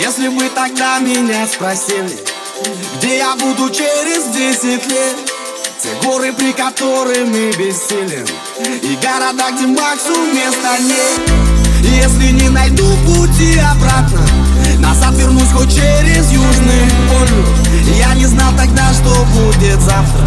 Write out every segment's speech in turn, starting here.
Если бы тогда меня спросили Где я буду через десять лет? Те горы, при которых мы бессилен И города, где максимум места нет. Если не найду пути обратно Назад вернусь хоть через южный полюс. Я не знал тогда, что будет завтра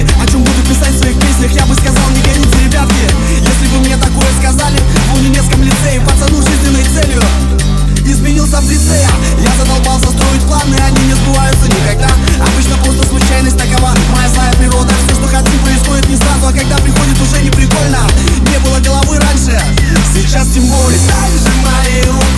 загадки О чем буду писать в своих песнях, я бы сказал, не горите, ребятки. Если бы мне такое сказали, в универском лицее Пацану жизненной целью изменился в лице. Я задолбался строить планы, они не сбываются никогда. Обычно просто случайность такова, моя злая природа. Все, что хотим, происходит не сразу, а когда приходит, уже не прикольно. Не было головы раньше, сейчас тем более. Стань же моей